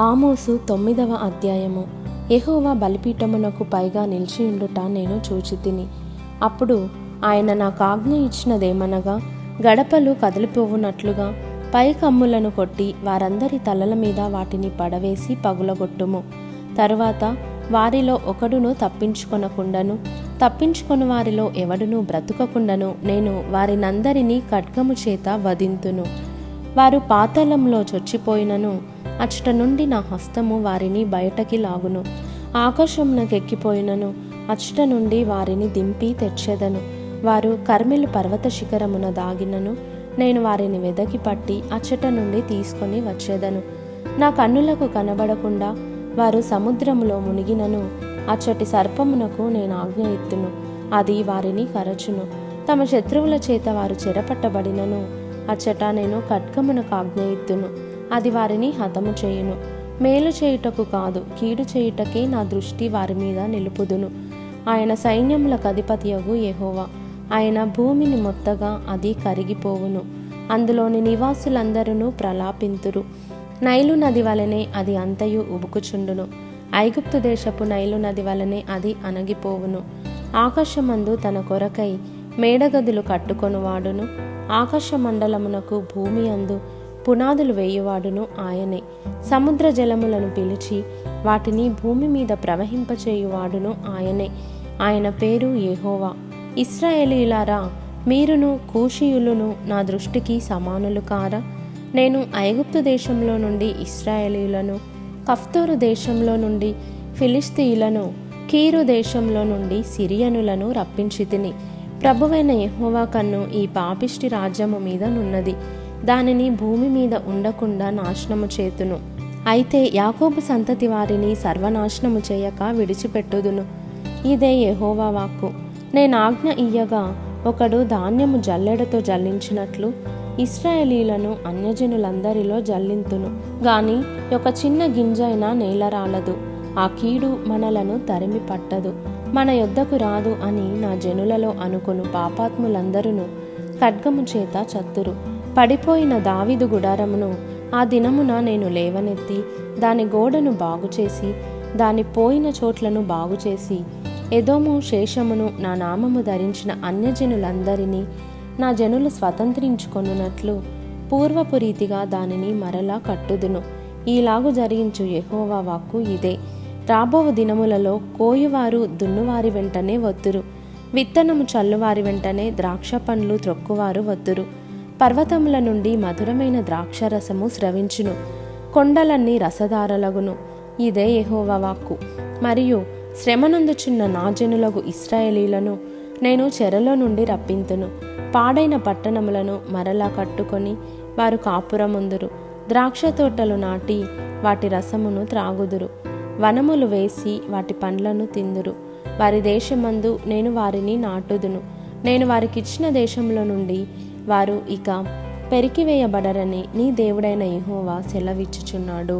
ఆమోసు తొమ్మిదవ అధ్యాయము. ఎహోవా బలిపీఠమునకు పైగా నిలిచియుండుట నేను చూచితిని. అప్పుడు ఆయన నాకు ఆజ్ఞ ఇచ్చినదేమనగా గడపలు కదిలిపోవునట్లుగా పై కమ్ములను కొట్టి వారందరి తలల మీద వాటిని పడవేసి పగులగొట్టుము. తరువాత వారిలో ఒకడును తప్పించుకొనకుండను తప్పించుకొని వారిలో ఎవడును బ్రతుకకుండను నేను వారినందరినీ ఖడ్గము చేత వధింతును. వారు పాతాళంలో చొచ్చిపోయినను అచ్చట నుండి నా హస్తము వారిని బయటకి లాగును. ఆకాశమునకెక్కిపోయినను అచ్చట నుండి వారిని దింపి తెచ్చేదను. వారు కర్మెలు పర్వత శిఖరమున దాగినను. నేను వారిని వెదకి పట్టి అచ్చట నుండి తీసుకొని వచ్చేదను. నా కన్నులకు కనబడకుండా వారు సముద్రములో మునిగినను. అచ్చటి సర్పమునకు నేను ఆజ్ఞ ఎత్తును. అది వారిని కరచును. తమ శత్రువుల చేత వారు చెరపట్టబడినను. అచ్చట నేను ఖడ్గమునకు ఆజ్ఞ ఎత్తును. అది వారిని హతము చేయును. మేలు చేయుటకు కాదు కీడు చేయుటకే నా దృష్టి వారి మీద నిలుపుదును. ఆయన సైన్యములకు అధిపతియగు ఎహోవా ఆయన భూమిని మొత్తగా అది కరిగిపోవును. అందులోని నివాసులందరూ ప్రలాపింతురు. నైలు నది వలనే అది అంతయు ఉబుకుచుండును. ఐగుప్తు దేశపు నైలు నది వలనే అది అణగిపోవును. ఆకాశమందు తన కొరకై మేడగదులు కట్టుకొనువాడును. ఆకాశ మండలమునకు భూమి అందు పునాదులు వేయువాడును ఆయనే. సముద్ర జలములను పిలిచి వాటిని భూమి మీద ప్రవహింపచేయువాడును ఆయనే. ఆయన పేరు యెహోవా. ఇస్రాయేలీలారా మీరును కూషియులును నా దృష్టికి సమానులు కారా? నేను ఐగుప్తు దేశంలో నుండి ఇస్రాయేలీలను కఫ్తోరు దేశంలో నుండి ఫిలిస్తీయులను కీరు దేశంలో నుండి సిరియనులను రప్పించి తిని. ప్రభువైన యహోవా కన్ను ఈ పాపిష్టి రాజ్యము మీద నున్నది. దానిని భూమి మీద ఉండకుండా నాశనము చేతును. అయితే యాకోబు సంతతి వారిని సర్వనాశనము చేయక విడిచిపెట్టుదును. ఇదే యహోవా వాక్కు. నేను ఆజ్ఞ ఇయ్యగా ఒకడు ధాన్యము జల్లెడతో జల్లించినట్లు ఇస్రాయేలీలను అన్యజనులందరిలో జల్లింతును. గాని ఒక చిన్న గింజైనా నేలరాలదు ఆ కీడు మనలను తరిమి పట్టదు. మన యొద్దకు రాదు అని నా జనులలో అనుకును పాపాత్ములందరూ ఖడ్గము చేత చత్తురు. పడిపోయిన దావిదు గుడారమును ఆ దినమున నేను లేవనెత్తి దాని గోడను బాగుచేసి దాని పోయిన చోట్లను బాగుచేసి ఎదోము శేషమును నా నామము ధరించిన అన్యజనులందరినీ నా జనులు స్వతంత్రించుకొనున్నట్లు పూర్వపు రీతిగా దానిని మరలా కట్టుదును. ఈలాగు జరిగించు ఎహోవా వాక్కు ఇదే. రాబోవు దినములలో కోయువారు దున్నువారి వెంటనే వద్దురు విత్తనము చల్లువారి వెంటనే ద్రాక్ష పండ్లు త్రొక్కువారు వద్దురు పర్వతముల నుండి మధురమైన ద్రాక్షరసము స్రవించును. కొండలన్నీ రసధారలగును. ఇదే యెహోవా వాక్కు. మరియు శ్రమనందుచున్న నాజనులకు ఇస్రాయేలీలను నేను చెరలో నుండి రప్పింతును. పాడైన పట్టణములను మరలా కట్టుకొని వారు కాపురముందురు. ద్రాక్ష తోటలు నాటి వాటి రసమును త్రాగుదురు. వనములు వేసి వాటి పండ్లను తిందురు. వారి దేశమందు నేను వారిని నాటుదును. నేను వారికిచ్చిన దేశంలో నుండి వారు ఇక పెరికివేయబడరని నీ దేవుడైన యహోవా సెలవిచ్చుచున్నాడు.